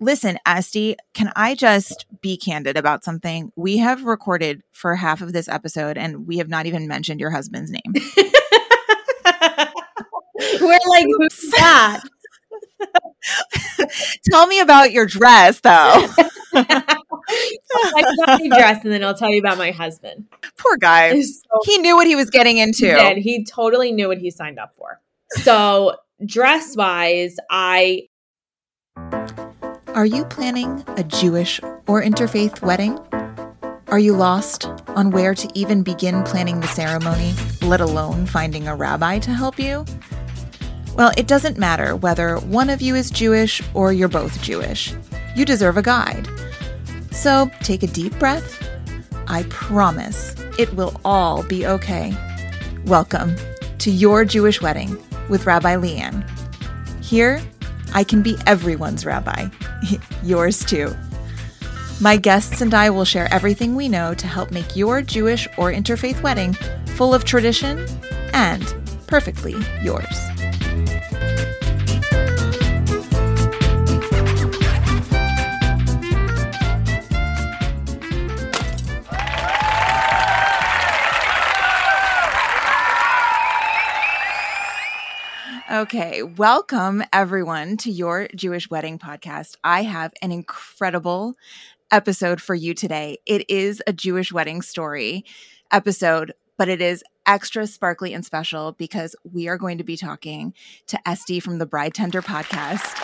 Listen, Estee, can I just be candid about something? We have recorded for half of this episode and we have not even mentioned your husband's name. We're like, who's that? Tell me about your dress, though. I'll tell you about my dress and then I'll tell you about my husband. Poor guy. So He knew what he was getting into. he did. He totally knew what he signed up for. So dress wise, I Are you planning a Jewish or interfaith wedding? Are you lost on where to even begin planning the ceremony, let alone finding a rabbi to help you? Well, it doesn't matter whether one of you is Jewish or you're both Jewish. You deserve a guide. So take a deep breath. I promise it will all be okay. Welcome to Your Jewish Wedding with Rabbi Leanne. Here, I can be everyone's rabbi, yours too. My guests and I will share everything we know to help make your Jewish or interfaith wedding full of tradition and perfectly yours. Okay, welcome everyone to your Jewish wedding podcast. I have an incredible episode for you today. It is a Jewish wedding story episode, but it is extra sparkly and special because we are going to be talking to Estee from the Bridetender podcast.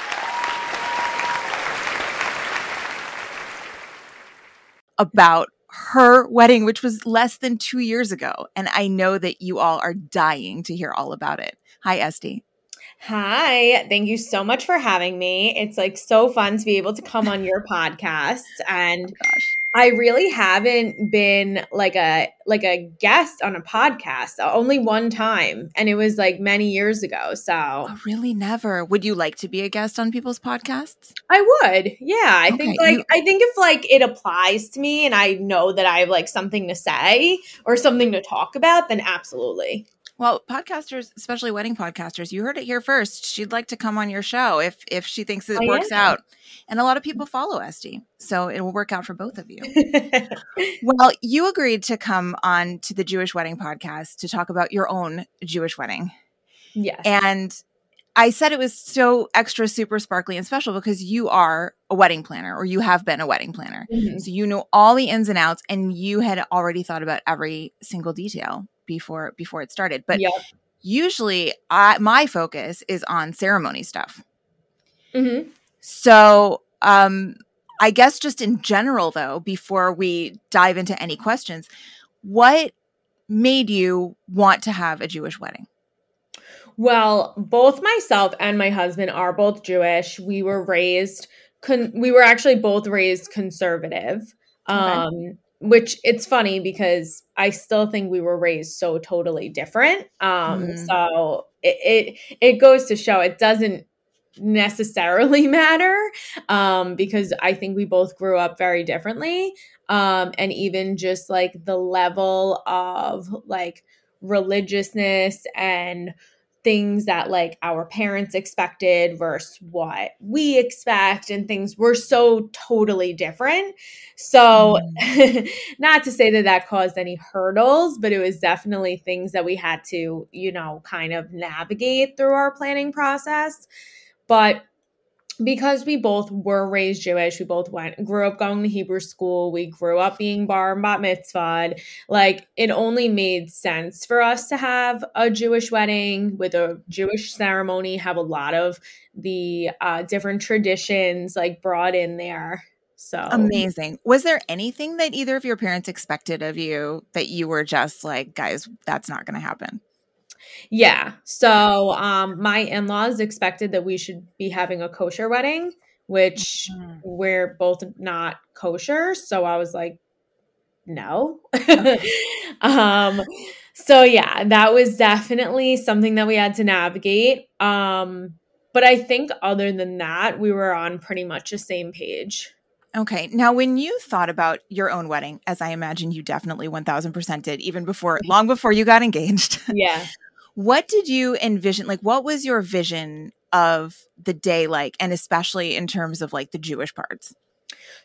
About her wedding, which was less than two years ago. And I know that you all are dying to hear all about it. Hi, Estee. Hi, thank you so much for having me. It's like so fun to be able to come on your podcast and oh Gosh. I really haven't been like a like a guest on a podcast uh, only one time and it was like many years ago. So Oh, really never. Would you like to be a guest on people's podcasts? I would. Yeah, I think like you- I think if like it applies to me and I know that I have like something to say or something to talk about, then absolutely. Well, podcasters, especially wedding podcasters, you heard it here first. She'd like to come on your show if if she thinks it I works am. out. And a lot of people follow Estee, so it will work out for both of you. well, you agreed to come on to the Jewish Wedding podcast to talk about your own Jewish wedding. yes. And I said it was so extra super sparkly and special because you are a wedding planner or you have been a wedding planner. Mhm. So you know all the ins and outs and you had already thought about every single detail before before it started. But Yep. usually I my focus is on ceremony stuff. Mhm. So um I guess just in general though, before we dive into any questions, what made you want to have a Jewish wedding? Well, both myself and my husband are both Jewish. We were raised con- we were actually both raised conservative. Um which it's funny because I still think we were raised so totally different. Um Mhm. so it, it it goes to show it doesn't necessarily matter um because I think we both grew up very differently. Um and even just like the level of like religiousness and things that like our parents expected versus what we expect and things were so totally different. So mm. not to say that that caused any hurdles but it was definitely things that we had to you know kind of navigate through our planning process. But because we both were raised Jewish, we both went grew up going to Hebrew school, we grew up being bar bat mitzvah, like it only made sense for us to have a Jewish wedding with a Jewish ceremony, have a lot of the uh, different traditions like brought in there. So Amazing. Was there anything that either of your parents expected of you that you were just like, guys, that's not going to happen? Yeah. So um my in-laws expected that we should be having a kosher wedding, which Mhm. we're both not kosher. So I was like, no. um so yeah, that was definitely something that we had to navigate. Um but I think other than that, we were on pretty much the same page. Okay. Now, when you thought about your own wedding, as I imagine you definitely 1000% did, even before, long before you got engaged, Yeah. What did you envision? Like, what was your vision of the day like and especially in terms of like the Jewish parts?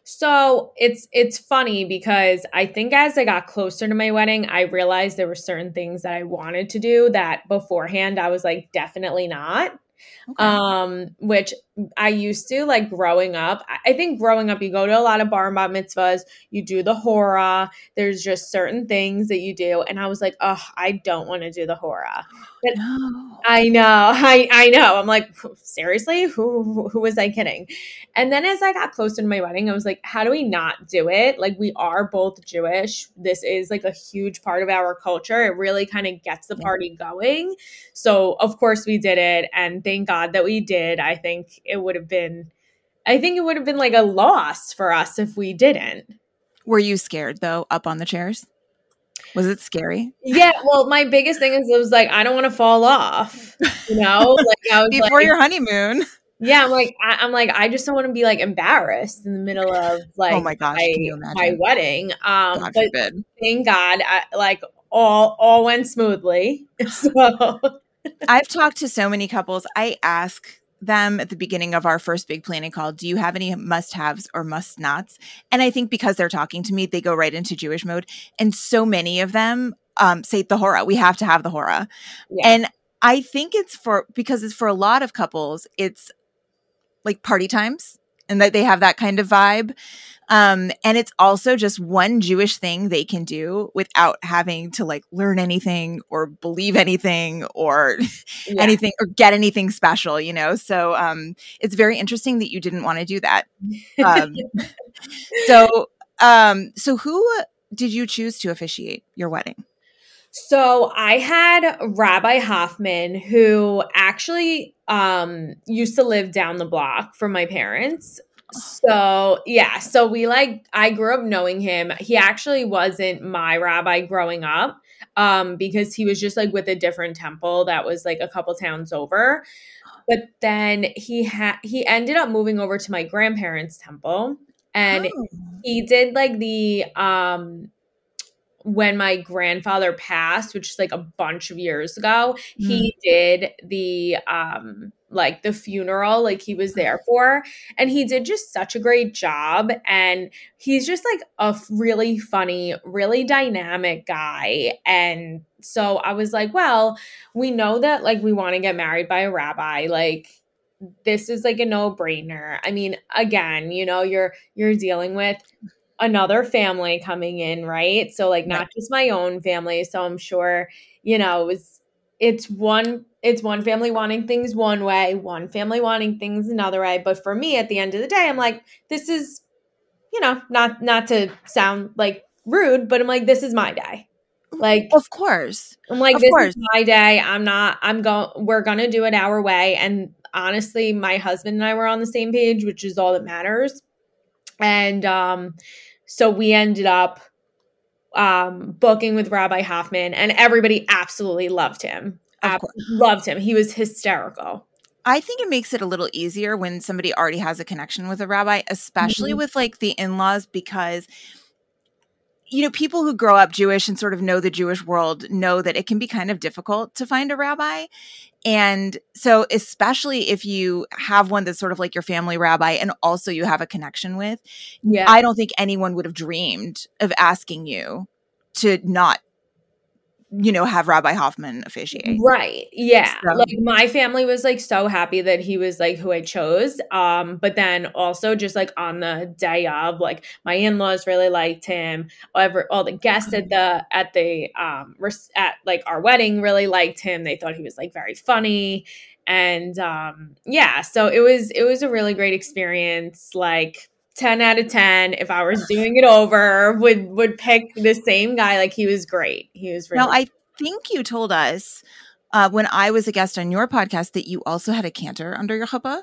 So it's it's funny because I think as I got closer to my wedding, I realized there were certain things that I wanted to do that beforehand I was like definitely not. Okay. Um, which I used to like growing up. I think growing up, you go to a lot of bar and bat mitzvahs, you do the hora. There's just certain things that you do, and I was like, oh, I don't want to do the hora. But no. I know, I I know. I'm like, seriously, who who was I kidding? And then as I got closer to my wedding, I was like, how do we not do it? Like we are both Jewish. This is like a huge part of our culture. It really kind of gets the party going. So of course we did it, and thank God that we did. I think it would have been I think it would have been like a loss for us if we didn't. Were you scared though, up on the chairs? Was it scary? Yeah, well, my biggest thing is it was like I don't want to fall off. You know, like I was before like, your honeymoon. Yeah, I'm like I, am like I just don't want to be like embarrassed in the middle of like oh my gosh, my, my wedding. Um, God but forbid. thank God, I, like all all went smoothly. So I've talked to so many couples. I ask them at the beginning of our first big planning call do you have any must haves or must nots and i think because they're talking to me they go right into jewish mode. And so many of them um, say the hora. We have to have the hora. Yeah. and i think it's for because it's for a lot of couples it's like party times and that they have that kind of vibe um, and it's also just one Jewish thing they can do without having to like learn anything or believe anything or yeah. anything or get anything special, you know? So um, it's very interesting that you didn't want to do that. Um, so, um, so who did you choose to officiate your wedding? So I had Rabbi Hoffman, who actually um, used to live down the block from my parents. So, yeah, so we like I grew up knowing him. He actually wasn't my rabbi growing up um because he was just like with a different temple that was like a couple towns over. But then he had he ended up moving over to my grandparents' temple and oh. he did like the um when my grandfather passed, which is like a bunch of years ago, mm. he did the um like the funeral like he was there for and he did just such a great job and he's just like a really funny, really dynamic guy and so I was like, well, we know that like we want to get married by a rabbi like this is like a no-brainer. I mean, again, you know, you're you're dealing with another family coming in, right? So like not just my own family. So I'm sure, you know, it was it's one it's one family wanting things one way, one family wanting things another way. But for me at the end of the day, I'm like, this is, you know, not not to sound like rude, but I'm like, this is my day. Like Of course. I'm like, of this course. is my day. I'm not I'm going we're gonna do it our way. And honestly, my husband and I were on the same page, which is all that matters. And um so we ended up um, booking with Rabbi Hoffman, and everybody absolutely loved him. Ab- loved him. He was hysterical. I think it makes it a little easier when somebody already has a connection with a rabbi, especially mm-hmm. with like the in laws, because you know, people who grow up Jewish and sort of know the Jewish world know that it can be kind of difficult to find a rabbi. And so, especially if you have one that's sort of like your family rabbi and also you have a connection with, yeah. I don't think anyone would have dreamed of asking you to not you know, have Rabbi Hoffman officiate. Right. Yeah. So. Like my family was like so happy that he was like who I chose. Um, but then also just like on the day of, like my in-laws really liked him. Ever all the guests at the at the um at like our wedding really liked him. They thought he was like very funny. And um yeah, so it was it was a really great experience. Like 10 out of 10 if i was doing it over would would pick the same guy like he was great he was really now i think you told us uh, when i was a guest on your podcast that you also had a cantor under your chuppah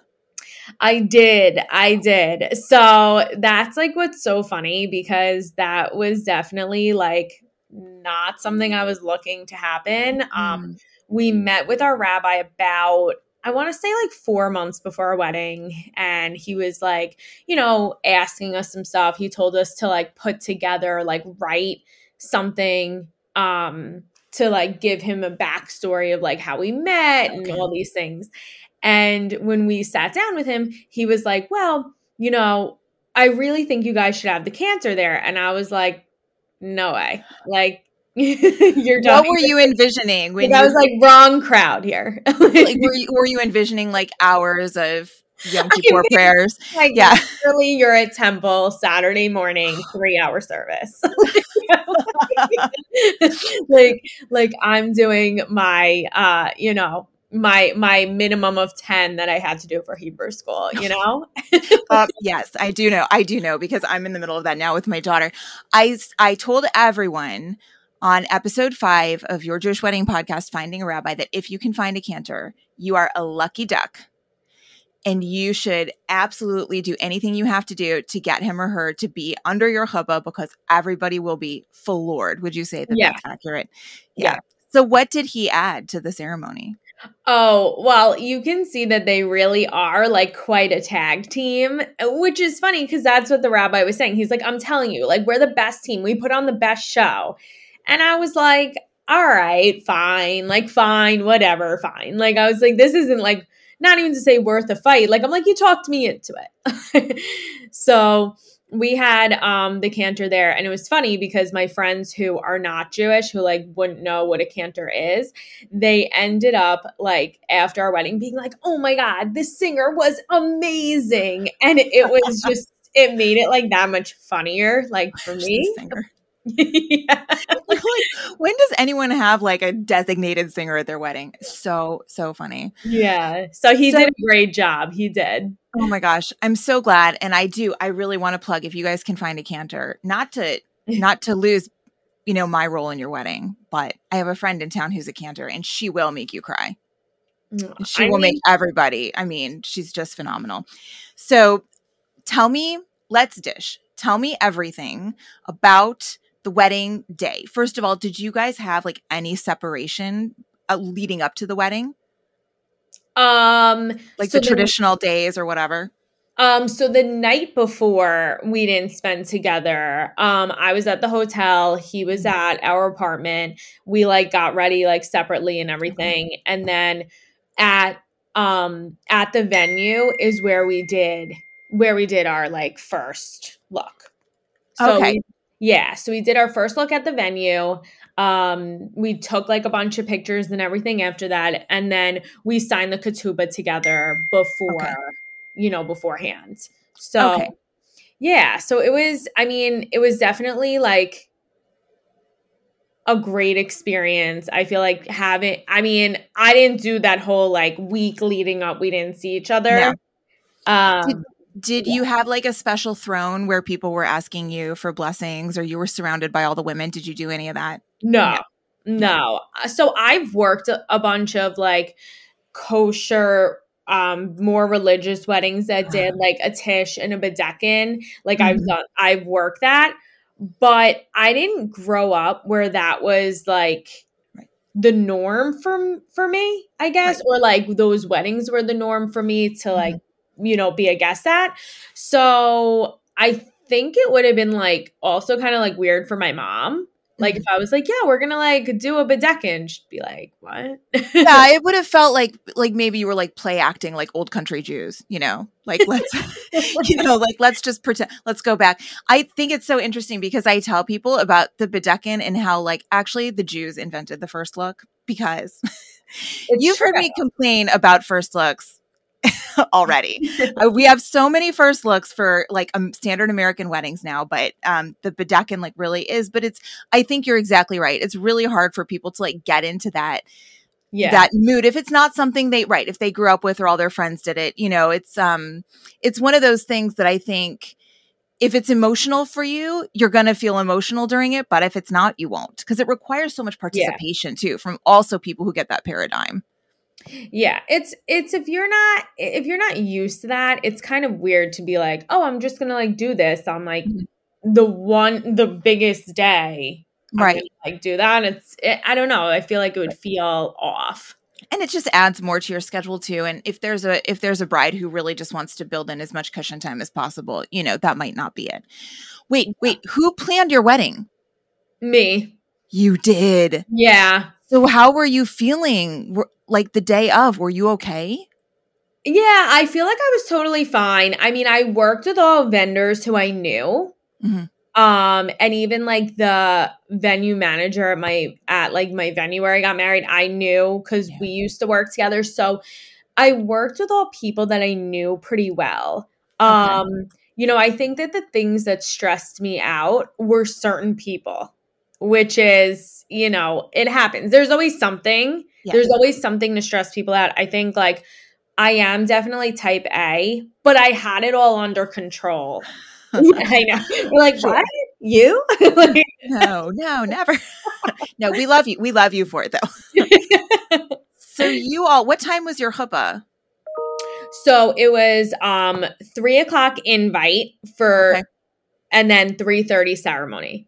I did. I did. So that's like what's so funny because that was definitely like not something I was looking to happen. Um, mm. we met with our rabbi about I want to say like four months before our wedding. And he was like, you know, asking us some stuff. He told us to like put together, like write something um to like give him a backstory of like how we met okay. and all these things. And when we sat down with him, he was like, Well, you know, I really think you guys should have the cantor there. And I was like, No way. Like, you're. What were you envisioning when like, I was like wrong crowd here? like, were you were you envisioning like hours of Yom Kippur prayers? Like, yeah, really, you're at temple Saturday morning, three hour service. like, like I'm doing my, uh, you know, my my minimum of 10 that I had to do for Hebrew school, you know? uh, yes, I do know. I do know because I'm in the middle of that now with my daughter. I I told everyone on episode 5 of your Jewish wedding podcast Finding a Rabbi that if you can find a cantor, you are a lucky duck. And you should absolutely do anything you have to do to get him or her to be under your chuppah because everybody will be floored. Would you say that yeah. that's accurate? Yeah. yeah. So, what did he add to the ceremony? Oh, well, you can see that they really are like quite a tag team, which is funny because that's what the rabbi was saying. He's like, I'm telling you, like, we're the best team. We put on the best show. And I was like, all right, fine, like, fine, whatever, fine. Like, I was like, this isn't like, not even to say worth a fight. Like, I'm like, you talked me into it. so, we had um the cantor there and it was funny because my friends who are not jewish who like wouldn't know what a cantor is they ended up like after our wedding being like oh my god this singer was amazing and it was just it made it like that much funnier like for me yeah. like, when does anyone have like a designated singer at their wedding? So so funny. Yeah. So he so, did a great job. He did. Oh my gosh, I'm so glad, and I do. I really want to plug if you guys can find a cantor, not to not to lose, you know, my role in your wedding, but I have a friend in town who's a cantor, and she will make you cry. Mm, she I will mean, make everybody. I mean, she's just phenomenal. So, tell me, let's dish. Tell me everything about the wedding day. First of all, did you guys have like any separation uh, leading up to the wedding? Um, like so the traditional days or whatever. Um, so the night before we didn't spend together, um, I was at the hotel, he was mm-hmm. at our apartment. We like got ready like separately and everything. And then at um at the venue is where we did where we did our like first look. So okay. Yeah, so we did our first look at the venue. Um, we took like a bunch of pictures and everything after that, and then we signed the ketubah together before, okay. you know, beforehand. So, okay. yeah, so it was. I mean, it was definitely like a great experience. I feel like having. I mean, I didn't do that whole like week leading up. We didn't see each other. No. Um, did, did you have like a special throne where people were asking you for blessings or you were surrounded by all the women? Did you do any of that? No. No. no. Uh, so I've worked a bunch of like kosher um more religious weddings that did uh-huh. like a tish and a bedekin. Like mm-hmm. I've done I've worked that, but I didn't grow up where that was like the norm for for me, I guess, right. or like those weddings were the norm for me to like mm-hmm you know, be a guest at. So I think it would have been like also kind of like weird for my mom. Like if mm-hmm. I was like, yeah, we're gonna like do a bedekin, she'd be like, what? yeah, it would have felt like like maybe you were like play acting like old country Jews, you know, like let's you know, like let's just pretend. Let's go back. I think it's so interesting because I tell people about the bedekin and how like actually the Jews invented the first look because you've true. heard me complain about first looks already. uh, we have so many first looks for like um, standard American weddings now, but um, the bedekin like really is. But it's, I think you're exactly right. It's really hard for people to like get into that. Yeah. that mood if it's not something they right if they grew up with or all their friends did it you know it's um it's one of those things that i think if it's emotional for you, you're going to feel emotional during it. But if it's not, you won't because it requires so much participation yeah. too from also people who get that paradigm. Yeah, it's it's if you're not if you're not used to that, it's kind of weird to be like, "Oh, I'm just going to like do this on like mm-hmm. the one the biggest day." Right. like do that. It's it, I don't know, I feel like it would feel off. And it just adds more to your schedule too. And if there's a if there's a bride who really just wants to build in as much cushion time as possible, you know, that might not be it. Wait, wait, who planned your wedding? Me. You did. Yeah. So how were you feeling? like the day of, were you okay? Yeah, I feel like I was totally fine. I mean, I worked with all vendors who I knew. Mhm. Um, and even like the venue manager at my at like my venue where I got married, I knew because Yeah. we used to work together. So I worked with all people that I knew pretty well. Okay. Um, you know, I think that the things that stressed me out were certain people, which is, you know, it happens. There's always something. There's always something to stress people out. I think like I am definitely type A, but I had it all under control. I know. We're like, what? You? like, no, no, never. no, we love you. We love you for it though. So you all, what time was your chuppah? so it was um three o'clock invite for Okay. and then three thirty ceremony.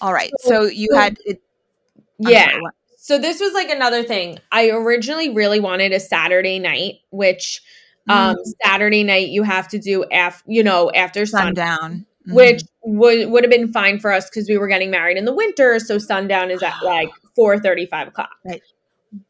All right. So- So you had it. Yeah. sorry. So this was like another thing. I originally really wanted a Saturday night, which um Mm. Saturday night you have to do after you know after sun sundown. Mhm. which would would have been fine for us because we were getting married in the winter so sundown is at like 4 35 o'clock Right.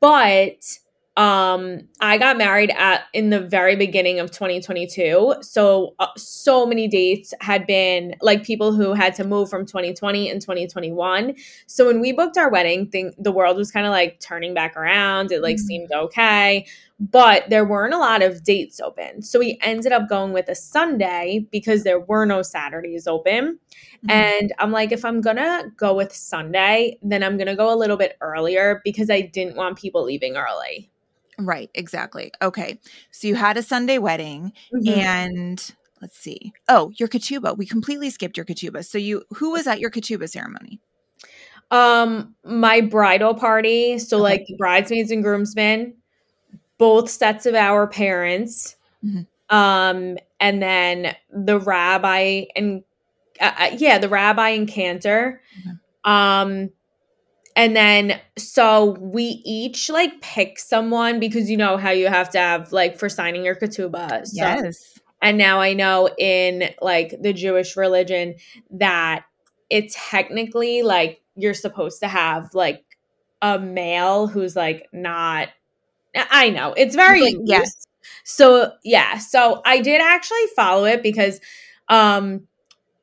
but um i got married at in the very beginning of 2022 so uh, so many dates had been like people who had to move from 2020 and 2021 so when we booked our wedding thing the world was kind of like turning back around. It like Mhm. seemed okay but there weren't a lot of dates open so we ended up going with a sunday because there were no saturdays open Mhm. and I'm like, if I'm gonna go with Sunday, then I'm gonna go a little bit earlier because I didn't want people leaving early. right, exactly. Okay. So you had a Sunday wedding and let's see. Oh, your ketubah. We completely skipped your ketubah. So you who was at your ketubah ceremony? Um, my bridal party, so Okay. like bridesmaids and groomsmen, both sets of our parents, Mhm. um, and then the rabbi and uh, uh, yeah, the rabbi and cantor. Okay. Um, and then so we each like pick someone because you know how you have to have like for signing your ketubah. So yes. and now I know in like the Jewish religion that it's technically like you're supposed to have like a male who's like not I know. It's very Like, yes. So yeah, so I did actually follow it because um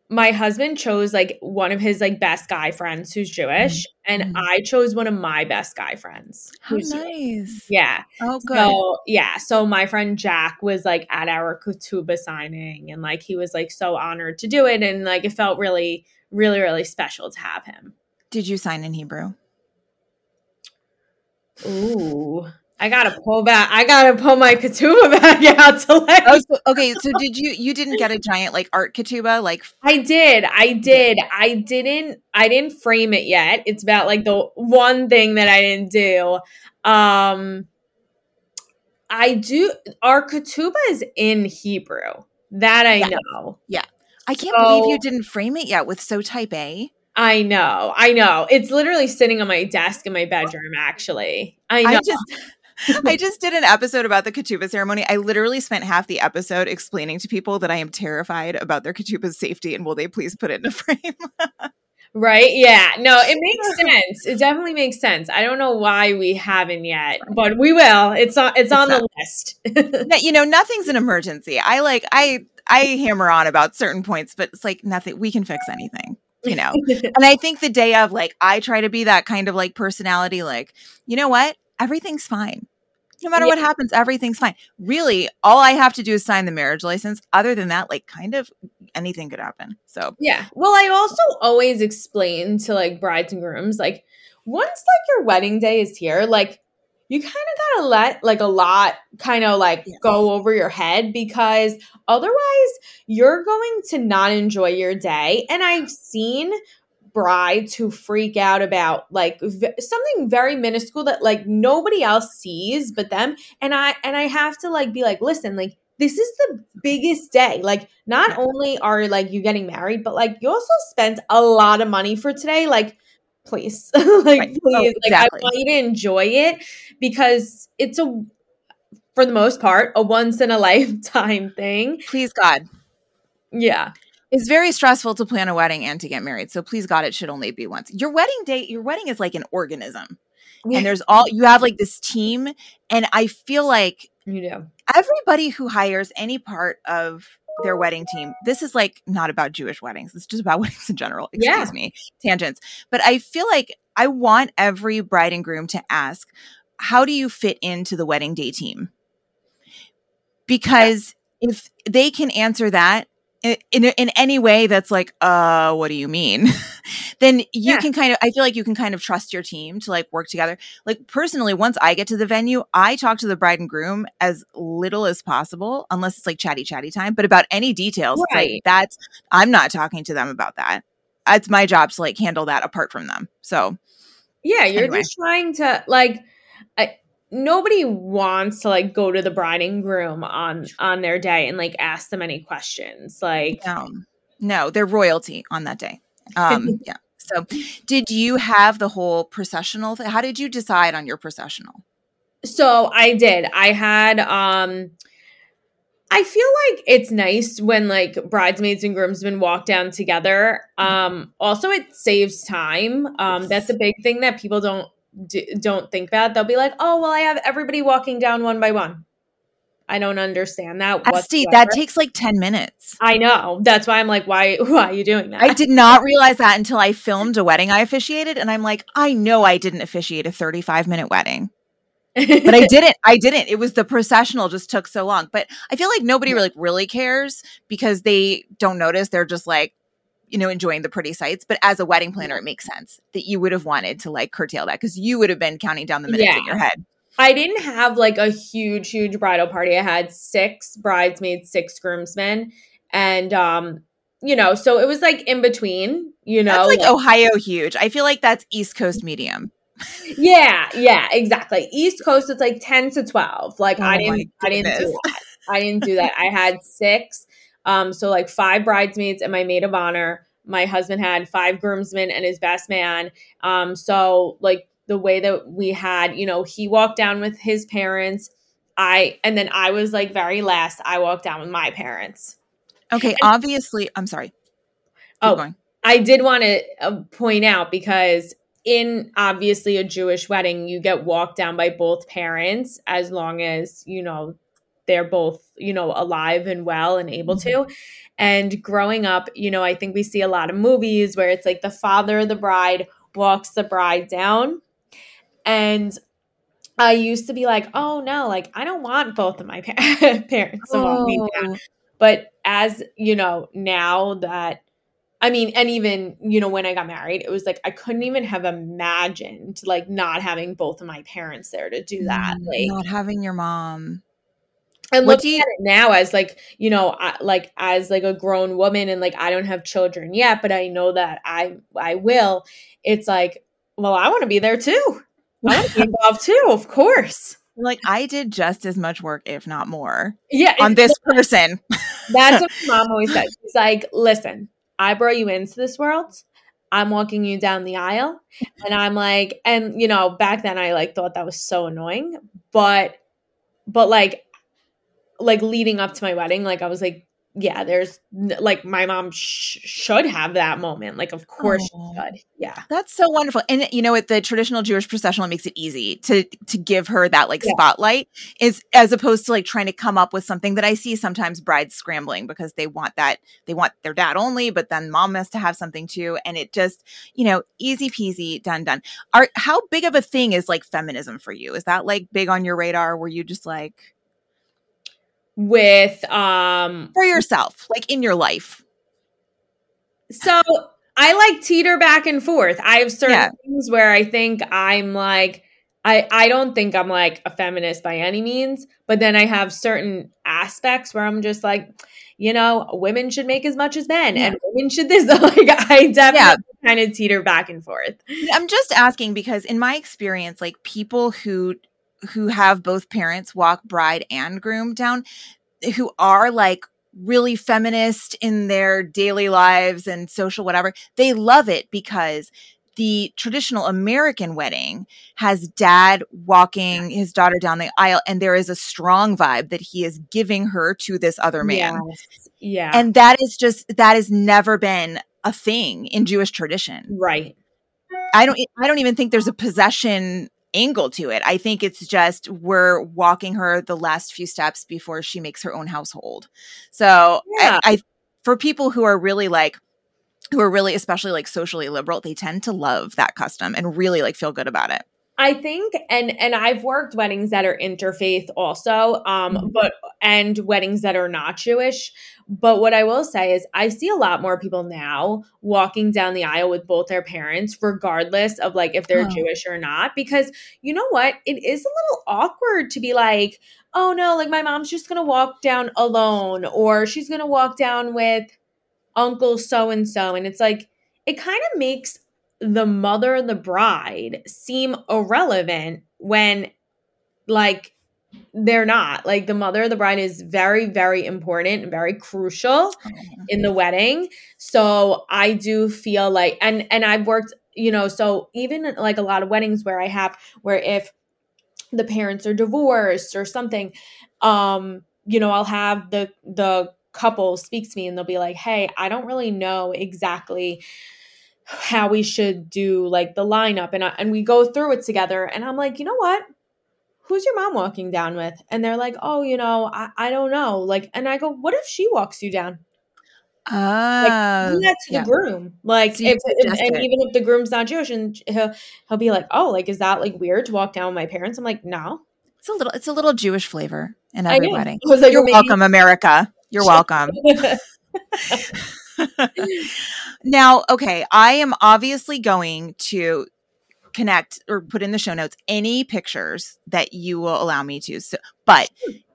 my husband chose like one of his like best guy friends who's Jewish and Mhm. I chose one of my best guy friends. How who's Jewish. nice. Yeah. Oh, good. So yeah, so my friend Jack was like at our ketubah signing, and like he was like so honored to do it, and like it felt really, really, really special to have him. Did you sign in Hebrew? Ooh, I gotta pull back. I gotta pull my ketubah back out to like. Oh, so, okay. So did you? You didn't get a giant like art ketubah? Like I did, I did, I didn't, I didn't frame it yet. It's about like the one thing that I didn't do. Um, I do. Our ketubah is in Hebrew. That I Yeah. know. Yeah, I can't believe you didn't frame it yet with so type A. I know. I know. It's literally sitting on my desk in my bedroom, actually. I know. I just I just did an episode about the ketubah ceremony. I literally spent half the episode explaining to people that I am terrified about their ketubah's safety and will they please put it in a frame? right? Yeah. No, it makes sense. It definitely makes sense. I don't know why we haven't yet, but we will. It's on it's on the list. You know, nothing's an emergency. I like I I hammer on about certain points, but it's like nothing we can fix anything, you know. and I think the day of like I try to be that kind of like personality like, you know what? Everything's fine. No matter what happens, everything's fine. Really, all I have to do is sign the marriage license. Other than that, like kind of anything could happen. So, yeah. Well, I also always explain to like brides and grooms like once like your wedding day is here, like you kind of gotta let like a lot kind of like Yes. go over your head because otherwise you're going to not enjoy your day. And I've seen brides who freak out about like v- something very minuscule that like nobody else sees but them. And i and i have to like be like listen like this is the biggest day. Like not only are like you getting married but like you also spent a lot of money for today. Like please. Like Right. please. Oh, like exactly. i want you to enjoy it because it's a for the most part a once in a lifetime thing. Please God. yeah It's very stressful to plan a wedding and to get married. So please God, it should only be once. Your wedding date, your wedding is like an organism. Yeah. And there's all you have like this team. And I feel like You do. Everybody who hires any part of their wedding team. This is like not about Jewish weddings. It's just about weddings in general. Excuse Yeah. me. Tangents. But I feel like I want every bride and groom to ask, how do you fit into the wedding day team? Because if they can answer that in, in any way that's like, uh, what do you mean? then you Yeah. can kind of, I feel like you can kind of trust your team to like work together. Like personally, once I get to the venue, I talk to the bride and groom as little as possible, unless it's like chatty chatty time. But about any details, Right. like that's I'm not talking to them about that. It's my job to like handle that apart from them. So Yeah, you're Anyway. just trying to like I, nobody wants to like go to the bride and groom on on their day and like ask them any questions. Like no, no, they're royalty on that day. Um, yeah. So, did you have the whole processional? Th- How did you decide on your processional? so I did. I had um I feel like it's nice when like bridesmaids and groomsmen walk down together. Um also it saves time. Um that's a big thing that people don't do, don't think about. They'll be like, "Oh, well I have everybody walking down one by one." I don't understand that. Estee, that takes like 10 minutes. I know. That's why I'm like, why why are you doing that? I did not realize that until I filmed a wedding I officiated. And I'm like, I know I didn't officiate a 35 minute wedding, but I didn't. I didn't. It was the processional just took so long. But I feel like nobody like really cares because they don't notice. They're just like, you know, enjoying the pretty sights. But as a wedding planner, it makes sense that you would have wanted to like curtail that because you would have been counting down the minutes in your head. I didn't have like a huge, huge bridal party. I had six bridesmaids, six groomsmen, and um, you know, so it was like in between, you know. That's like like- Ohio huge. I feel like that's East Coast medium. yeah, yeah, exactly. East Coast, it's like ten to twelve. Like Oh I didn't, I didn't do that. I didn't do that. I had six, um, so like five bridesmaids and my maid of honor. My husband had five groomsmen and his best man. Um, so like the way that we had, you know, he walked down with his parents. I and then I was like very last. I walked down with my parents. Okay, obviously, I'm sorry. Keep Oh, going. I did want to uh, point out because in obviously a Jewish wedding, you get walked down by both parents as long as, you know, they're both, you know, alive and well and able to. And growing up, you know, I think we see a lot of movies where it's like the father of the bride walks the bride down. And I used to be like, oh no, like I don't want both of my pa- parents to walk me down Oh, but as you know now that i mean and even you know when i got married it was like i couldn't even have imagined like not having both of my parents there to do that mm, like not having your mom. And looking at it now as like you know I, like as like a grown woman and like i don't have children yet but i know that i i will it's like well i want to be there too i want to be involved too of course Like I did just as much work, if not more, yeah on this person. That's what my mom always says. She's like, listen, I brought you into this world. I'm walking you down the aisle. And I'm like, and you know, back then I like thought that was so annoying. But but like like leading up to my wedding, like I was like, yeah, there's like my mom sh- should have that moment. Like, of course she should. Yeah. That's so wonderful. And you know what the traditional Jewish processional makes it easy to to give her that like Yeah. spotlight is as opposed to like trying to come up with something that I see sometimes brides scrambling because they want that they want their dad only, but then mom has to have something too. And it just, you know, easy peasy, done done. Are how big of a thing is like feminism for you? Is that like big on your radar? Were you just like With um for yourself, like in your life? So I like teeter back and forth. I have certain Yeah. things where I think I'm like I I don't think I'm like a feminist by any means, but then I have certain aspects where I'm just like, you know, women should make as much as men Yeah. and women should this like I definitely kind of teeter back and forth. I'm just asking because in my experience, like people who who have both parents walk bride and groom down, who are like really feminist in their daily lives and social whatever, they love it because the traditional American wedding has dad walking his daughter down the aisle, and there is a strong vibe that he is giving her to this other man. Yes. Yeah. And that is just, that has never been a thing in Jewish tradition. right. I don't I don't even think there's a possession angle to it. I think it's just we're walking her the last few steps before she makes her own household. So Yeah. I, I for people who are really like who are really especially like socially liberal, they tend to love that custom and really like feel good about it. I think and and I've worked weddings that are interfaith also um Mhm. but and weddings that are not Jewish but what I will say is I see a lot more people now walking down the aisle with both their parents regardless of like if they're Oh. Jewish or not because you know what it is a little awkward to be like oh no like my mom's just going to walk down alone or she's going to walk down with uncle so and so and it's like it kind of makes the mother of the bride seem irrelevant when like they're not. Like the mother of the bride is very very important and very crucial in the wedding. So i do feel like and and i've worked you know so even like a lot of weddings where i have where if the parents are divorced or something um you know i'll have the the couple speak to me and they'll be like hey i don't really know exactly how we should do like the lineup and I, and we go through it together and i'm like you know what who's your mom walking down with and they're like oh you know i, I don't know like and i go what if she walks you down Oh, do that to yeah. the groom. Like So if, if and even if the groom's not Jewish and he'll he'll be like, Oh, like is that like weird to walk down with my parents? I'm like, No. It's a little it's a little Jewish flavor in every wedding. Like, You're maybe- welcome, America. You're welcome. now, okay, I am obviously going to connect or put in the show notes any pictures that you will allow me to. So, but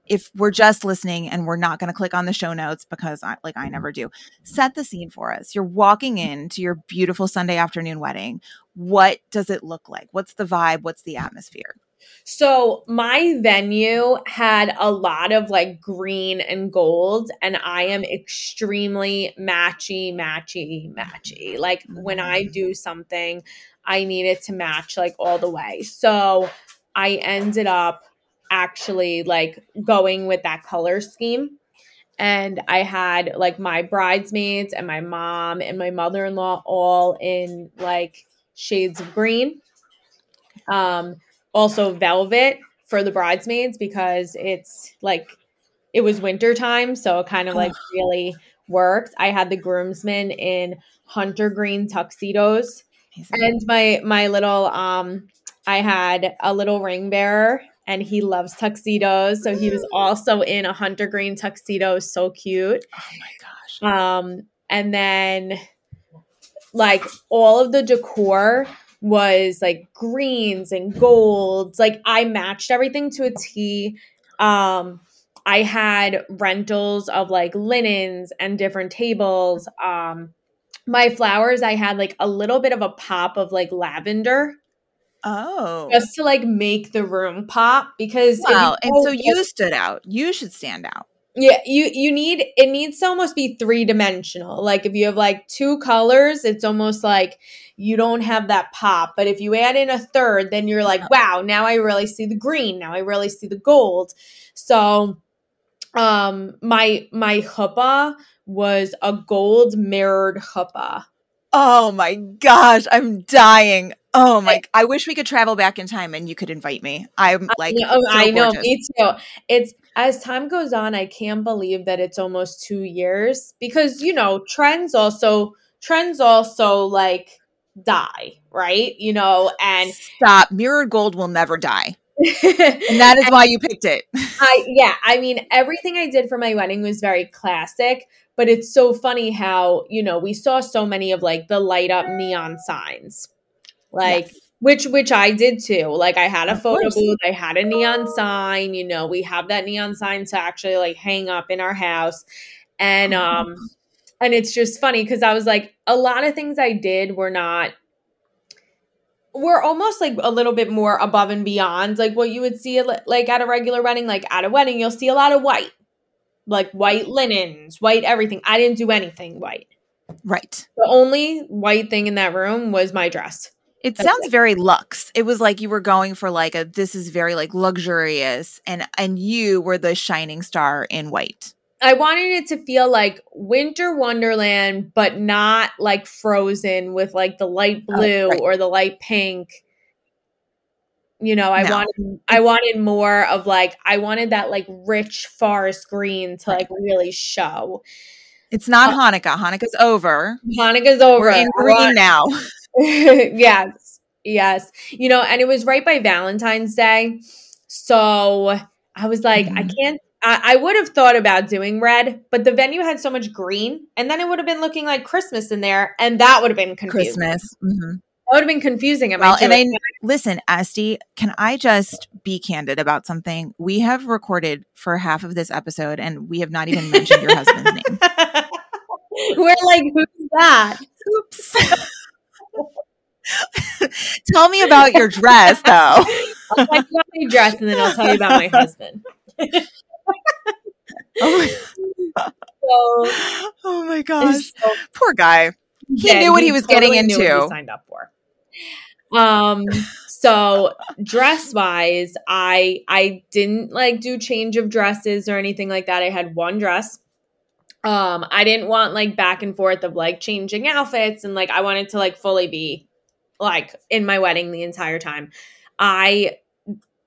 if we're just listening and we're not going to click on the show notes because I like I never do. Set the scene for us. You're walking into your beautiful Sunday afternoon wedding. What does it look like? What's the vibe? What's the atmosphere? So my venue had a lot of like green and gold, and I am extremely matchy, matchy, matchy. Like when I do something, I need it to match like all the way. So I ended up actually like going with that color scheme. And I had like my bridesmaids and my mom and my mother in law all in like shades of green. Um, also velvet for the bridesmaids because it's like it was winter time so it kind of like really worked i had the groomsmen in hunter green tuxedos Amazing. and my my little um i had a little ring bearer and he loves tuxedos so he was also in a hunter green tuxedo so cute oh my gosh. um, and then like all of the decor was like greens and golds. Like I matched everything to a T. Um, I had rentals of like linens and different tables. Um, my flowers, I had like a little bit of a pop of like lavender Oh. just to like make the room pop because Wow. And so just- you stood out. You should stand out. Yeah, you you need it needs to almost be three dimensional. Like if you have like two colors, it's almost like you don't have that pop. But if you add in a third, then you're like, wow, now I really see the green. Now I really see the gold. So um my my chuppah was a gold mirrored chuppah. Oh my gosh, I'm dying. Oh my! I wish we could travel back in time and you could invite me. I'm like, I know, so I know, me too. It's as time goes on, I can't believe that it's almost two years because you know trends also trends also like die, right? You know, and Stop. Mirrored gold will never die, and that is why you picked it. I yeah, I mean everything I did for my wedding was very classic, but it's so funny how, you know, we saw so many of like the light up neon signs. Like Yes. which which I did too. Like I had a Of photo course. booth, I had a neon sign, you know, we have that neon sign to actually like hang up in our house. And um and it's just funny cuz I was like a lot of things I did were not were almost like a little bit more above and beyond like what you would see like at a regular wedding like at a wedding you'll see a lot of white like white linens white everything i didn't do anything white Right. the only white thing in that room was my dress It sounds very luxe. It was like you were going for like a this is very like luxurious and and you were the shining star in white. i wanted it to feel like winter wonderland but not like frozen with like the light oh, blue right. or the light pink You know, I No. wanted I wanted more of like I wanted that like rich forest green to like really show. It's not Uh, Hanukkah. Hanukkah's over. Hanukkah's over. We're in green now. yes. Yes. You know, and it was right by Valentine's Day. So I was like, I Mhm. can't I, I would have thought about doing red, but the venue had so much green, and then it would have been looking like Christmas in there, and that would have been confusing. Christmas. Mhm. That would have been confusing. Well, and I listen, Estee, can I just be candid about something? We have recorded for half of this episode and we have not even mentioned your husband's name. We're like, who's that? Oops. Tell me about your dress though. I'll tell you about my dress and then I'll tell you about my husband. Oh my, So, oh my gosh. so Poor guy. He did. knew what he was getting knew what he into. signed up for. Um. So dress wise, I I didn't like do change of dresses or anything like that. I had one dress. Um, I didn't want like back and forth of like changing outfits and like I wanted to like fully be like in my wedding the entire time. I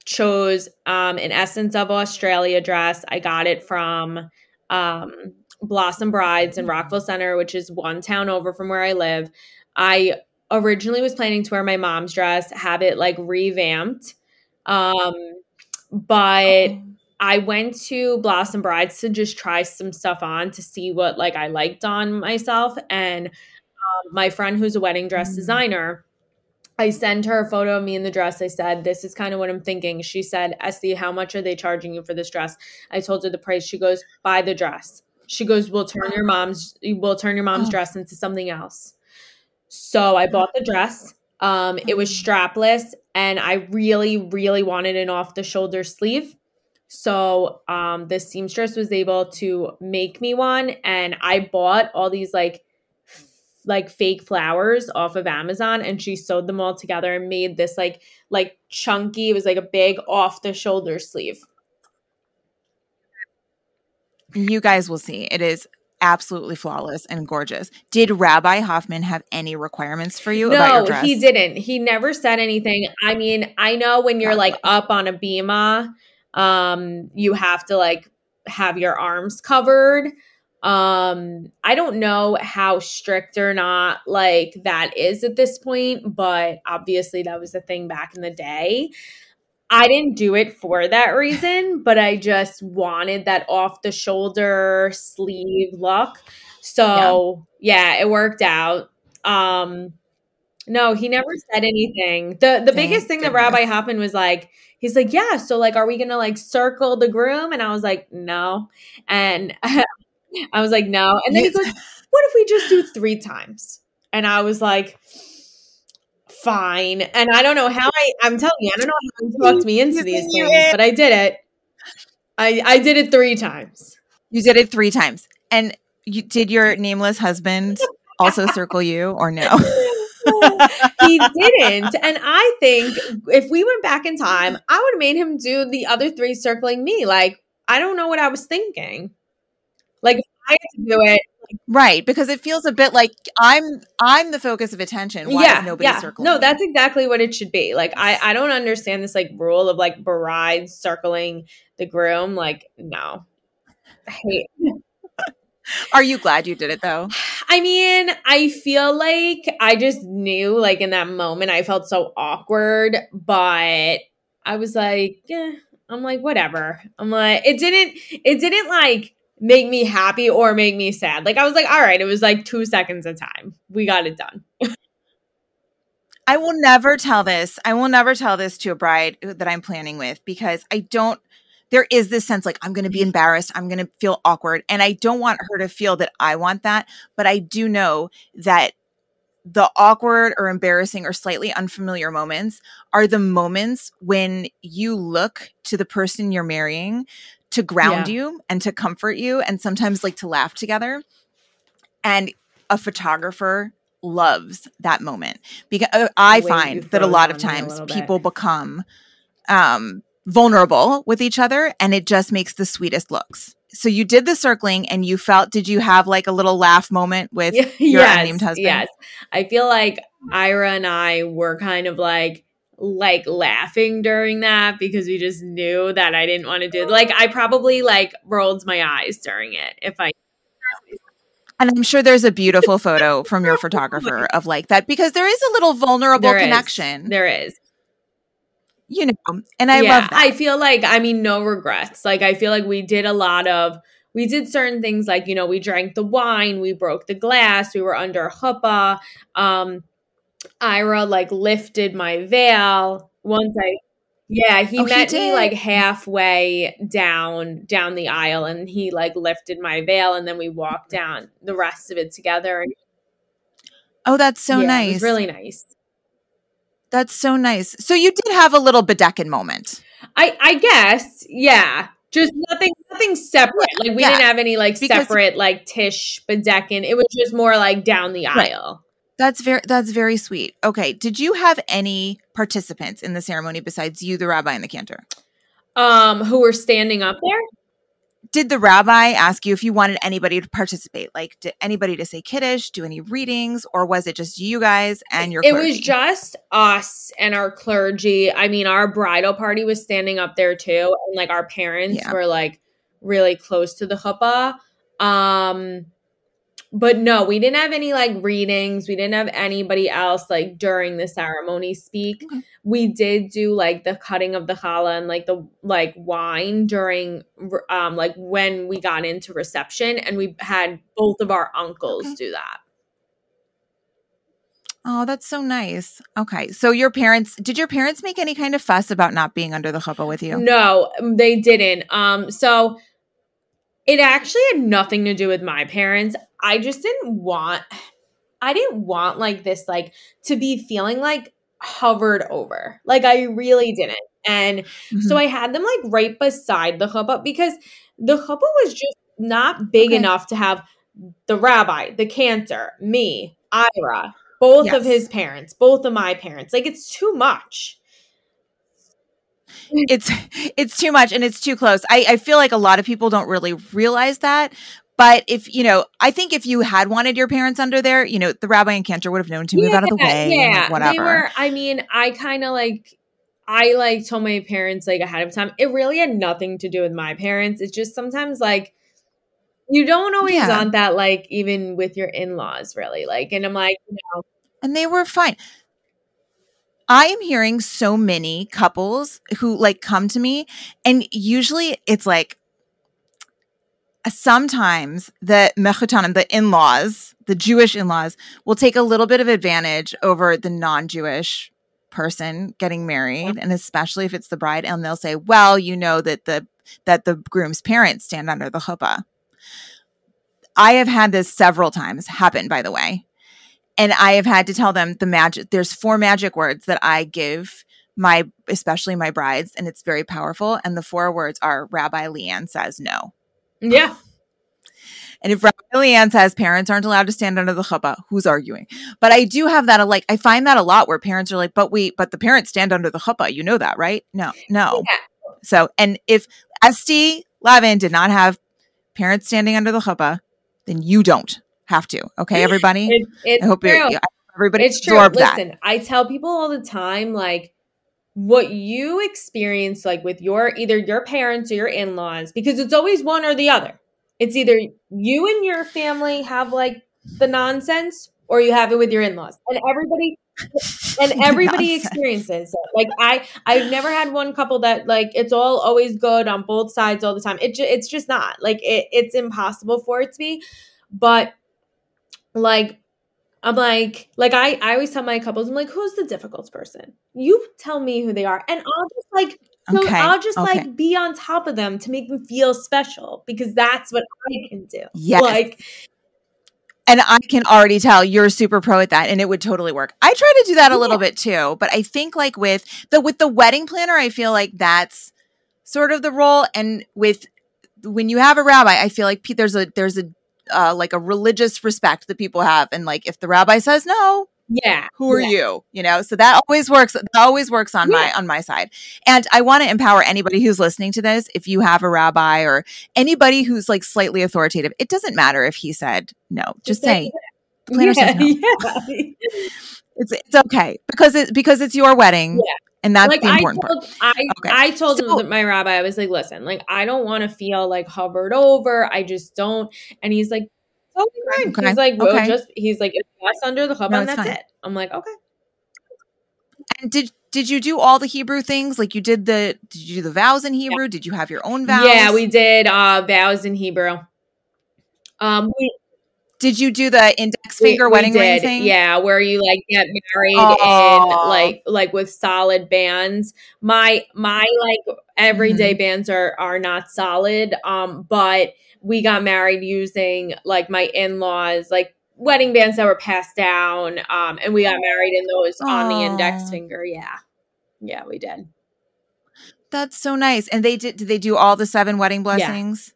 chose um an Essence of Australia dress. I got it from um Blossom Brides in Rockville Centre, which is one town over from where I live. I originally was planning to wear my mom's dress, have it like revamped. Um, but I went to Blossom Brides to just try some stuff on to see what like I liked on myself. And um, my friend who's a wedding dress Mm. designer, I sent her a photo of me in the dress. I said, This is kind of what I'm thinking. She said, Estee, how much are they charging you for this dress? I told her the price. She goes, Buy the dress. She goes, We'll turn your mom's we'll turn your mom's Oh. dress into something else. So I bought the dress. Um, it was strapless, and I really, really wanted an off the shoulder sleeve. So um, the seamstress was able to make me one, and I bought all these like like fake flowers off of Amazon, and she sewed them all together and made this like like chunky. It was like a big off the shoulder sleeve. You guys will see. It is absolutely flawless and gorgeous. Did Rabbi Hoffman have any requirements for you No, he didn't. He never said anything. I mean, I know when you're like up on a bimah, um, you have to like have your arms covered. Um, I don't know how strict or not like that is at this point, but obviously that was a thing back in the day. I didn't do it for that reason, but I just wanted that off the shoulder sleeve look. So, yeah, it worked out. Um no, he never said anything. The the Thank biggest thing that. Rabbi Hoffman was like, he's like, "Yeah, so like are we going to like circle the groom?" And I was like, "No." And I was like, "No." And then he You- goes, "What if we just do 3 times?" And I was like, "Fine." And I don't know how I I'm telling you, I don't know how he talked me into these things, in. but I did it. I I did it 3 times. You did it three times. And you, did your nameless husband also circle you or no? he didn't. And I think if we went back in time, I would have made him do the other three circling me. Like, I don't know what I was thinking. Like, if I had to do it, right, because it feels a bit like I'm I'm the focus of attention. Why yeah, is nobody yeah. circling? No, that's exactly what it should be. Like, I I don't understand this like rule of like brides circling the groom. Like, no. I hate Are you glad you did it though? I mean, I feel like I just knew, like in that moment, I felt so awkward, but I was like, yeah, I'm like, whatever. I'm like, it didn't, it didn't like make me happy or make me sad. Like, I was like, all right, it was like two seconds of time. We got it done. I will never tell this. I will never tell this to a bride that I'm planning with because I don't. There is this sense like I'm going to be mm-hmm. embarrassed. I'm going to feel awkward. And I don't want her to feel that I want that. But I do know that the awkward or embarrassing or slightly unfamiliar moments are the moments when you look to the person you're marrying to ground Yeah. you and to comfort you and sometimes like to laugh together. And a photographer loves that moment because uh, I Wait, find that a lot of on me a times little bit. people become um, vulnerable with each other and it just makes the sweetest looks. So you did the circling and you felt, did you have like a little laugh moment with your yes, unnamed husband? Yes. I feel like Ira and I were kind of like like laughing during that because we just knew that I didn't want to do. Like I probably like rolled my eyes during it if I and I'm sure there's a beautiful photo from your photographer of like that because there is a little vulnerable there connection. Is. There is. You know, and I yeah, love that. I feel like I mean no regrets. Like I feel like we did a lot of we did certain things like, you know, we drank the wine, we broke the glass, we were under chuppah. Um Ira like lifted my veil once I yeah, he oh, met he me like halfway down down the aisle and he like lifted my veil and then we walked down the rest of it together. Oh, that's so yeah, nice. really nice. That's so nice. So you did have a little bedecken moment. I I guess, yeah. Just nothing nothing separate. Yeah, like we yeah. didn't have any like because separate like Tish bedecken. It was just more like down the right. aisle. That's very that's very sweet. Okay, did you have any participants in the ceremony besides you, the rabbi, and the cantor? Um, who were standing up there? Did the rabbi ask you if you wanted anybody to participate? Like, did anybody to say kiddush, do any readings, or was it just you guys and your? It clergy? was just us and our clergy. I mean, our bridal party was standing up there too, and like our parents yeah. were like really close to the chuppah. Um, but no, we didn't have any like readings. We didn't have anybody else like during the ceremony speak. Okay. We did do like the cutting of the challah and like the like wine during um like when we got into reception and we had both of our uncles okay. do that. Oh, that's so nice. Okay. So your parents did your parents make any kind of fuss about not being under the chuppah with you? No, they didn't. Um so it actually had nothing to do with my parents. I just didn't want I didn't want like this like to be feeling like hovered over. Like I really didn't. And mm-hmm. so I had them like right beside the chuppah because the chuppah was just not big okay. enough to have the rabbi, the cantor, me, Ira, both yes. of his parents, both of my parents. Like it's too much it's it's too much and it's too close. I, I feel like a lot of people don't really realize that, but if you know, I think if you had wanted your parents under there, you know, the rabbi and cantor would have known to move yeah, out of the way. Yeah, like whatever. They were. I mean, I kind of like. I like told my parents like ahead of time. It really had nothing to do with my parents. It's just sometimes like you don't always yeah. want that like even with your in-laws really like and i'm like you know and they were fine I am hearing so many couples who like come to me, and usually it's like sometimes the mechutanim, the in-laws, the Jewish in-laws, will take a little bit of advantage over the non-Jewish person getting married, and especially if it's the bride, and they'll say, "Well, you know that the that the groom's parents stand under the chuppah." I have had this several times happen, by the way and I have had to tell them the magic. There's four magic words that I give my, especially my brides, and it's very powerful. And the four words are Rabbi Leanne says no. Yeah. And if Rabbi Leanne says parents aren't allowed to stand under the chuppah, who's arguing? But I do have that, like, I find that a lot where parents are like, but we, but the parents stand under the chuppah. You know that, right? No, no. Yeah. So, and if Estee Lavin did not have parents standing under the chuppah, then you don't have to. Okay, everybody. It, it's I hope true. everybody it's true. Listen, that. I tell people all the time, like what you experience, like with your either your parents or your in laws, because it's always one or the other. It's either you and your family have like the nonsense, or you have it with your in laws, and everybody. and everybody experiences it. Like I, I've never had one couple that like it's all always good on both sides all the time. It, ju- it's just not like it, it's impossible for it to be. But like I'm like, like I, I always tell my couples, I'm like, who's the difficult person? You tell me who they are, and I'll just like, okay. I'll just okay. like be on top of them to make them feel special because that's what I can do. Yeah, Like, and I can already tell you're super pro at that, and it would totally work. I try to do that a little bit too, but I think like with the with the wedding planner, I feel like that's sort of the role, and with when you have a rabbi, I feel like there's a there's a uh, like a religious respect that people have, and like if the rabbi says no, yeah who are yeah. you you know so that always works that always works on yeah. my on my side and i want to empower anybody who's listening to this if you have a rabbi or anybody who's like slightly authoritative it doesn't matter if he said no just say yeah, no. yeah. It's it's okay because it because it's your wedding. Yeah. And that's like the important I told, part. I, Okay. I told So- my rabbi, I was like, listen, like, I don't want to feel like hovered over. I just don't. And he's like, totally fine. Okay. He's like, well, Okay. just, he's like, it's just under the chuppah No, that's fine. it. I'm like, okay. And did did you do all the Hebrew things? Like you did the did you do the vows in Hebrew? Did you have your own vows? Yeah, we did uh vows in Hebrew. Um, we, did you do the index finger we wedding ring thing? Yeah, where you like get married Aw. in like like with solid bands. My my like everyday Mm-hmm. bands are are not solid. Um, but we got married using like my in laws like wedding bands that were passed down. Um, and we got married in those on the index finger. Yeah, yeah, we did. That's so nice. And they did did they do all the seven wedding blessings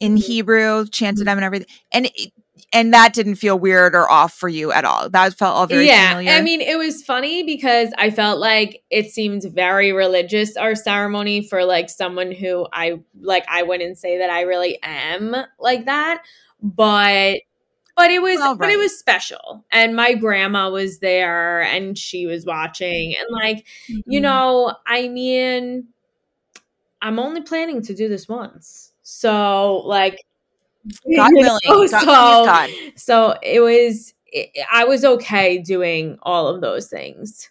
in Mhm. Hebrew, chanted them and everything. And it, and that didn't feel weird or off for you at all. That felt all very yeah, familiar. I mean, it was funny because I felt like it seemed very religious our ceremony for like someone who I like. I wouldn't say that I really am like that, but but it was Well, but it was special, and my grandma was there and she was watching, and like you Mhm. know, I mean, I'm only planning to do this once, so like. God willing. know, God, so- God. so it was it, i was okay doing all of those things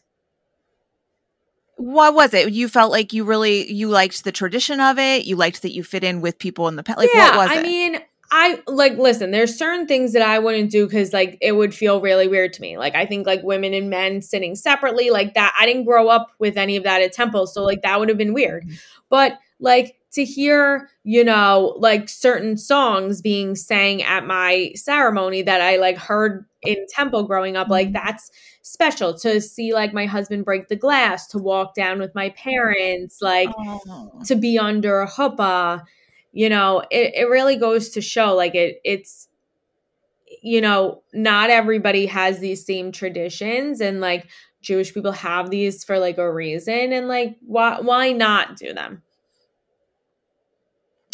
What was it? You felt like you really you liked the tradition of it. You liked that you fit in with people in the pet. Like yeah what was i it? mean i like listen there's certain things that i wouldn't do because like it would feel really weird to me like i think like women and men sitting separately like that i didn't grow up with any of that at temple so like that would have been weird mm-hmm. but like to hear you know like certain songs being sang at my ceremony that i like heard in temple growing up like Mhm. that's special to see like my husband break the glass to walk down with my parents like Oh. to be under a chuppah you know it, it really goes to show like it it's you know not everybody has these same traditions and like jewish people have these for like a reason and like why why not do them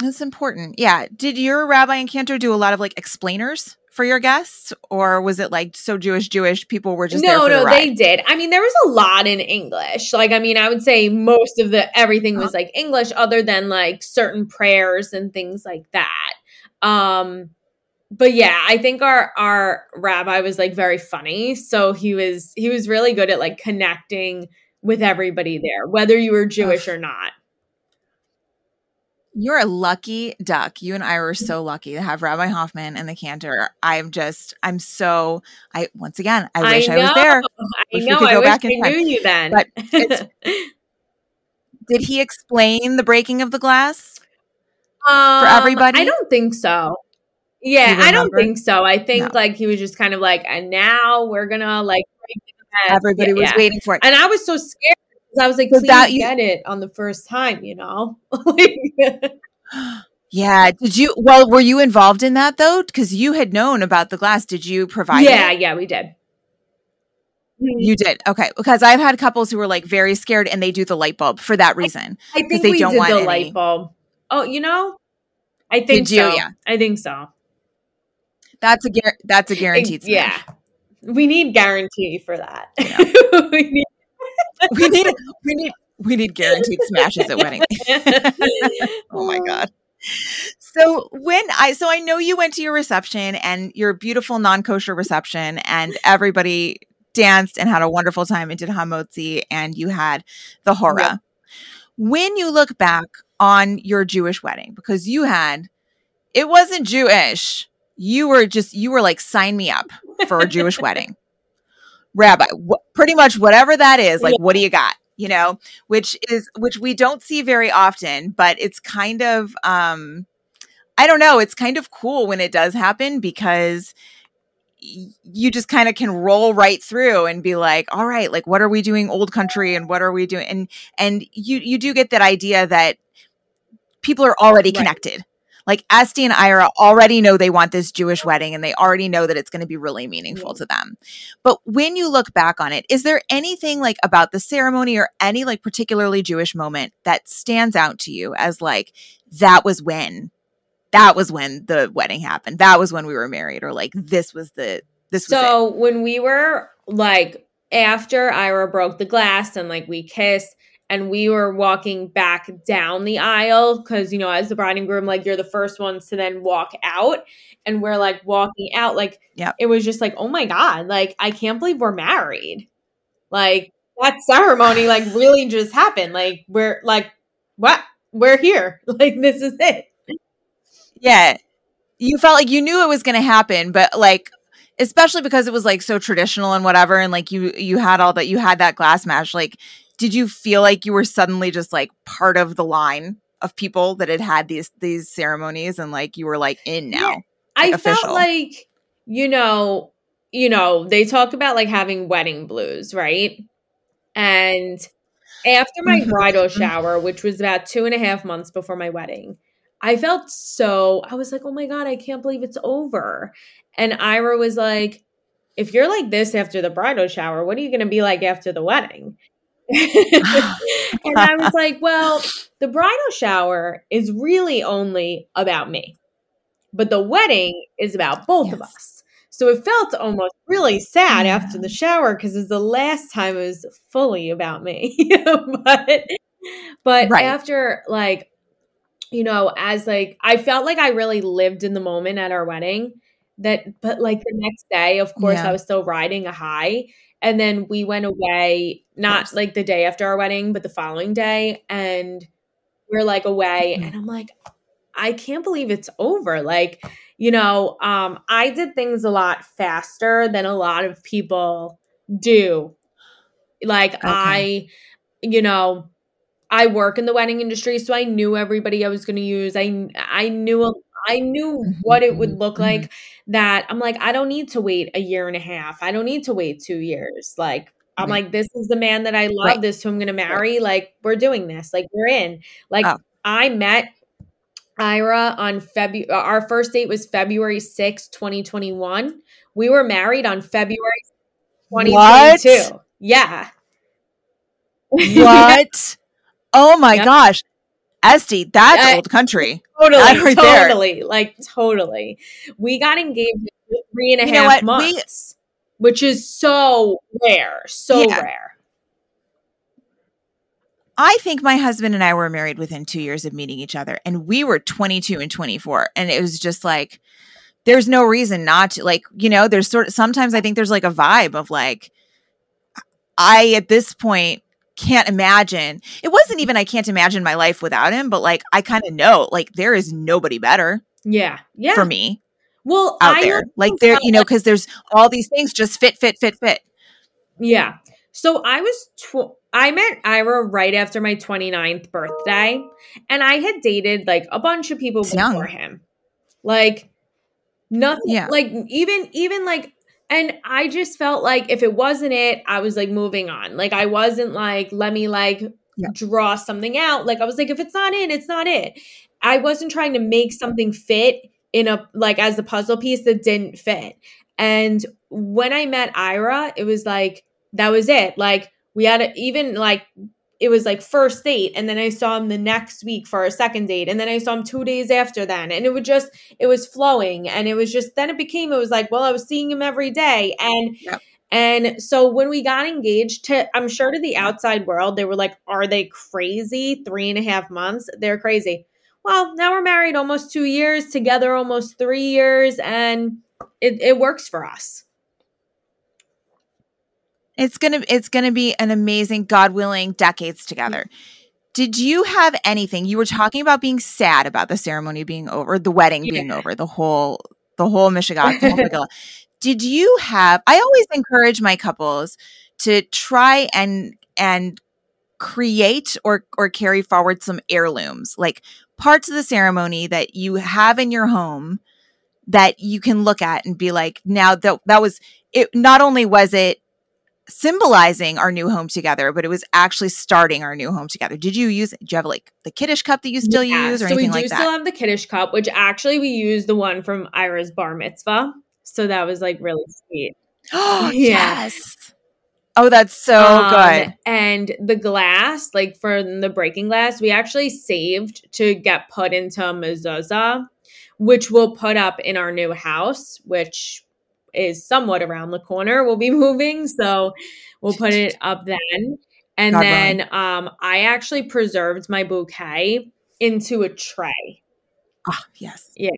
That's important. Yeah. Did your rabbi and cantor do a lot of like explainers for your guests, or was it like so Jewish Jewish people were just there no for the no ride? they did. I mean there was a lot in english. Like i mean i would say most of the everything was like english other than like certain prayers and things like that. Um but yeah i think our our rabbi was like very funny. So he was he was really good at like connecting with everybody there whether you were jewish or not You're a lucky duck. You and I were so lucky to have Rabbi Hoffman and the cantor. I'm just, I'm so, I once again, I wish I, was there. i know i go wish i time. knew you then But it's- Did he explain the breaking of the glass? Um, everybody? I don't think so. Yeah, I don't think so. I think No. like he was just kind of like, and now we're gonna like break the glass." Everybody Yeah, was yeah. waiting for it. and I was so scared I was like, So please that you- get it on the first time, you know? Yeah. Did you, well, were you involved in that though? Because you had known about the glass. Did you provide yeah, it? yeah, we did. You did. Okay. Because I've had couples who were like very scared and they do the light bulb for that reason. I think they we don't did want the any- light bulb. Oh, you know, I think you? so. Yeah. I think so. That's a that's a guaranteed. yeah, we need guarantee for that. we need We need we need we need guaranteed smashes at weddings. oh my god. So when I so I know you went to your reception and your beautiful non-kosher reception and everybody danced and had a wonderful time and did hamotzi and you had the hora. Yep. When you look back on your Jewish wedding because you had it wasn't Jewish. You were just you were like sign me up for a Jewish wedding. Rabbi, wh- pretty much whatever that is, like what do you got? You know, which is which we don't see very often, but it's kind of um I don't know, it's kind of cool when it does happen because y- you just kind of can roll right through and be like, all right, like what are we doing old country and what are we doing and and you you do get that idea that people are already Right. connected. Like Estee and Ira already know they want this Jewish wedding and they already know that it's going to be really meaningful to them. But when you look back on it, is there anything like about the ceremony or any like particularly Jewish moment that stands out to you as like that was when that was when the wedding happened. That was when we were married or like this was the this so when we were like after Ira broke the glass and like we kissed and we were walking back down the aisle because you know as the bride and groom like you're the first ones to then walk out and we're like walking out like Yep. it was just like oh my god like i can't believe we're married. Like that ceremony like really just happened. Like we're like what? We're here. Like this is it. Yeah. You felt like you knew it was going to happen, but like especially because it was like so traditional and whatever and like you you had all that you had that glass match like did you feel like you were suddenly just like part of the line of people that had had these these ceremonies and like you were like in now? Yeah. I official. felt like, you know, you know, they talk about like having wedding blues, right? And after my Mhm. bridal shower, which was about two and a half months before my wedding, I felt so, I was like, oh my God, I can't believe it's over. And Ira was like, if you're like this after the bridal shower, what are you going to be like after the wedding? and I was like, well, the bridal shower is really only about me, but the wedding is about both of us. So it felt almost really sad Yeah. after the shower because it's the last time it was fully about me. but but Right. after like, you know, as like I felt like I really lived in the moment at our wedding. That but like the next day, of course, Yeah. I was still riding a high. And then we went away, not like the day after our wedding, but the following day. And we're like away. Mhm. And I'm like, I can't believe it's over. Like, you know, um, I did things a lot faster than a lot of people do. Like, I, you know, I work in the wedding industry, so I knew everybody I was going to use. I I knew I knew Mhm, what it would mhm, look mhm. like. That I'm like, I don't need to wait a year and a half. I don't need to wait two years. Like I'm Right. like, this is the man that I love. Right. This who I'm going to marry. Like we're doing this. Like we're in. Like Oh. I met Ira on February. Our first date was February 6, 2021. We were married on February 2022. Yeah. What? oh my Yep. gosh. Estee, that's I- old country. Totally, right there. totally, like totally. We got engaged in three and a half You know what? We- months, which is so rare, so Yeah. rare. I think my husband and I were married within two years of meeting each other, and we were 22 and 24. And it was just like, there's no reason not to, like, you know, there's sort of sometimes I think there's like a vibe of like, I at this point can't imagine. It wasn't even I can't imagine my life without him, but like, I kind of know, like, there is nobody better Yeah, yeah. for me well, out I there. Like, there, you know, because there's all these things just fit, fit, fit, fit. Yeah. So I was, tw- I met Ira right after my 29th birthday, and I had dated like a bunch of people It's young. before him. Like, nothing, Yeah. like, even, even like, and I just felt like if it wasn't it, I was like moving on. Like, I wasn't like, let me like Yeah. draw something out. Like, I was like, if it's not it, it's not it. I wasn't trying to make something fit in a, like, as a puzzle piece that didn't fit. And when I met Ira, it was like, that was it. Like we had a, even like it was like first date and then I saw him the next week for a second date and then I saw him 2 days after then and it would just it was flowing and it was just then it became it was like well I was seeing him every day and Yep. and so when we got engaged to I'm sure to the outside world they were like are they crazy? Three and a half months? They're crazy. Well now we're married almost two years together almost three years and it, it works for us It's gonna it's gonna be an amazing, God willing, decades together. Mm-hmm. Did you have anything? You were talking about being sad about the ceremony being over, the wedding being over, the whole the whole Michigan. Did you have? I always encourage my couples to try and and create or or carry forward some heirlooms, like parts of the ceremony that you have in your home that you can look at and be like, now that that was it. Not only was it symbolizing our new home together, but it was actually starting our new home together. Did you use? Do you have like the kiddush cup that you still Yeah, use or so we anything do still have the kiddush cup, which actually we used the one from Ira's bar mitzvah. So that was like really sweet. Oh Yeah. yes. Oh, that's so Um, good. And the glass, like for the breaking glass, we actually saved to get put into a mezuzah, which we'll put up in our new house, which is somewhat around the corner We'll be moving. So we'll put it up then. And God then um, I actually preserved my bouquet into a tray. Ah, yes. Yeah.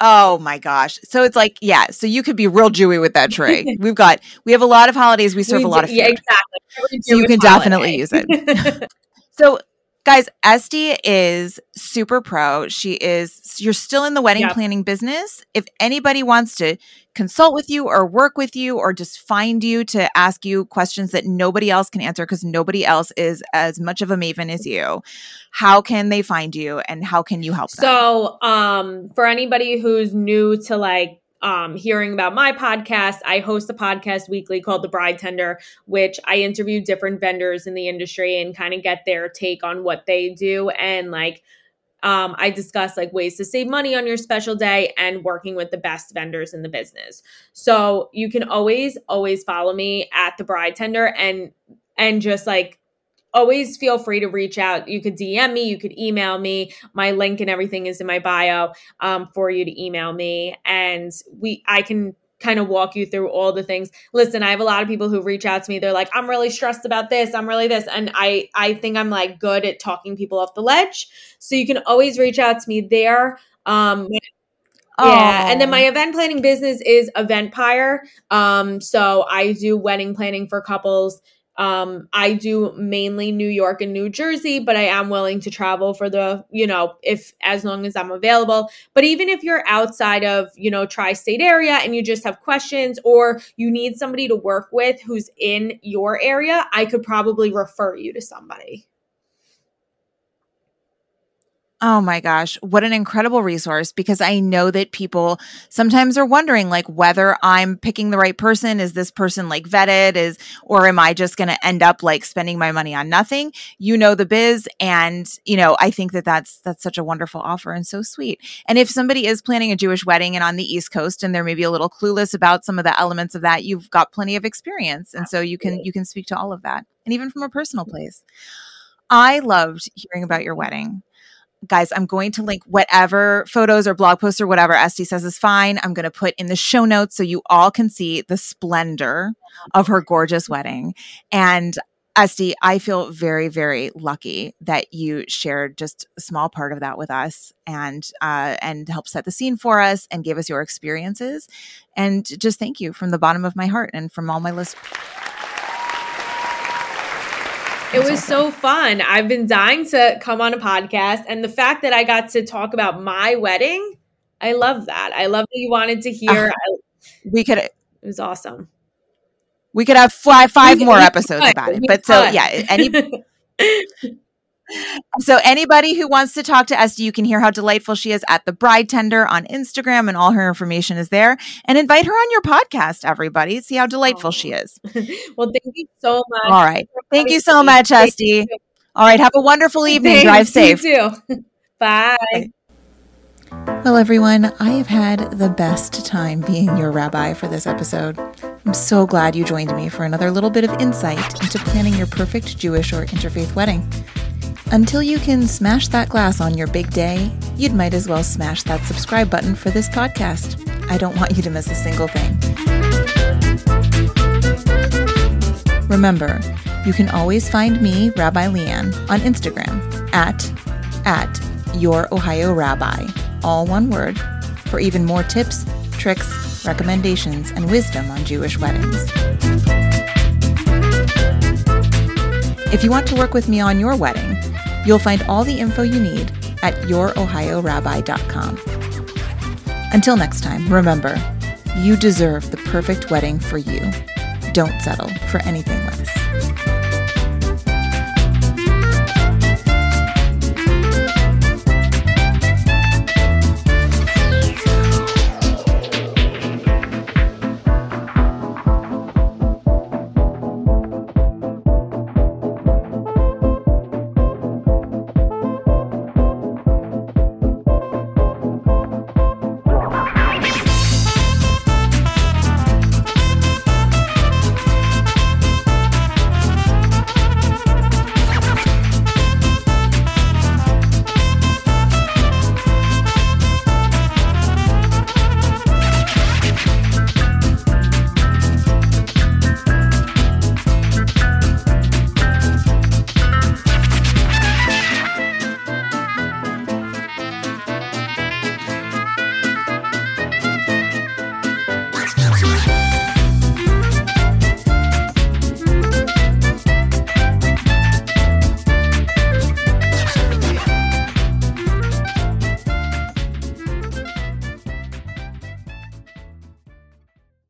Oh my gosh. So it's like, yeah, so you could be real Jewy with that tray. We've got, we have a lot of holidays. We serve we a lot of food. Yeah, exactly. So you can holiday. definitely use it. so Guys, Estee is super pro. She is, you're still in the wedding yep. planning business. If anybody wants to consult with you or work with you or just find you to ask you questions that nobody else can answer because nobody else is as much of a maven as you, how can they find you and how can you help them? So, um, for anybody who's new to like um, hearing about my podcast, I host a podcast weekly called The Bridetender, which I interview different vendors in the industry and kind of get their take on what they do. And like, um, I discuss like ways to save money on your special day and working with the best vendors in the business. So you can always, always follow me at The Bridetender and and just like always feel free to reach out. You could DM me, you could email me. My link and everything is in my bio um, for you to email me, and we I can kind of walk you through all the things. Listen, I have a lot of people who reach out to me. They're like, "I'm really stressed about this. I'm really this," and I I think I'm like good at talking people off the ledge. So you can always reach out to me there. Um, yeah, and then my event planning business is Eventpire. Um, so I do wedding planning for couples um, I do mainly New York and New Jersey, but I am willing to travel for the, you know, if as long as I'm available. But even if you're outside of, you know, tri state area and you just have questions or you need somebody to work with who's in your area, I could probably refer you to somebody. Oh my gosh, what an incredible resource because I know that people sometimes are wondering like whether I'm picking the right person is this person like vetted is or am I just going to end up like spending my money on nothing? You know the biz and you know I think that that's that's such a wonderful offer and so sweet. And if somebody is planning a Jewish wedding and on the East Coast and they're maybe a little clueless about some of the elements of that, you've got plenty of experience and so you can you can speak to all of that. And even from a personal mm. place. I loved hearing about your wedding guys, I'm going to link whatever photos or blog posts or whatever Estee says is fine. I'm going to put in the show notes so you all can see the splendor of her gorgeous wedding. And Estee, I feel very, very lucky that you shared just a small part of that with us and uh, and helped set the scene for us and gave us your experiences. And just thank you from the bottom of my heart and from all my listeners. It was so fun. I've been dying to come on a podcast. And the fact that I got to talk about my wedding, I love that. I love that you wanted to hear. Uh, we could. It was awesome. We could have five, five more episodes about it. But so, yeah, any. So anybody who wants to talk to Estee, you can hear how delightful she is at the Bridetender on Instagram, and all her information is there. And invite her on your podcast, everybody. See how delightful oh. she is. well, thank you so much. All right, thank you so much, Estee. All right, have a wonderful evening. Thanks. Drive safe. You too. Bye. Bye. Well, everyone, I have had the best time being your rabbi for this episode. I'm so glad you joined me for another little bit of insight into planning your perfect Jewish or interfaith wedding. Until you can smash that glass on your big day, you'd might as well smash that subscribe button for this podcast. I don't want you to miss a single thing. Remember, you can always find me, Rabbi Leanne, on Instagram at at your Ohio Rabbi, all one word, for even more tips, tricks, recommendations, and wisdom on Jewish weddings. If you want to work with me on your wedding, You'll find all the info you need at yourohiorabbi.com. Until next time, remember, you deserve the perfect wedding for you. Don't settle for anything less.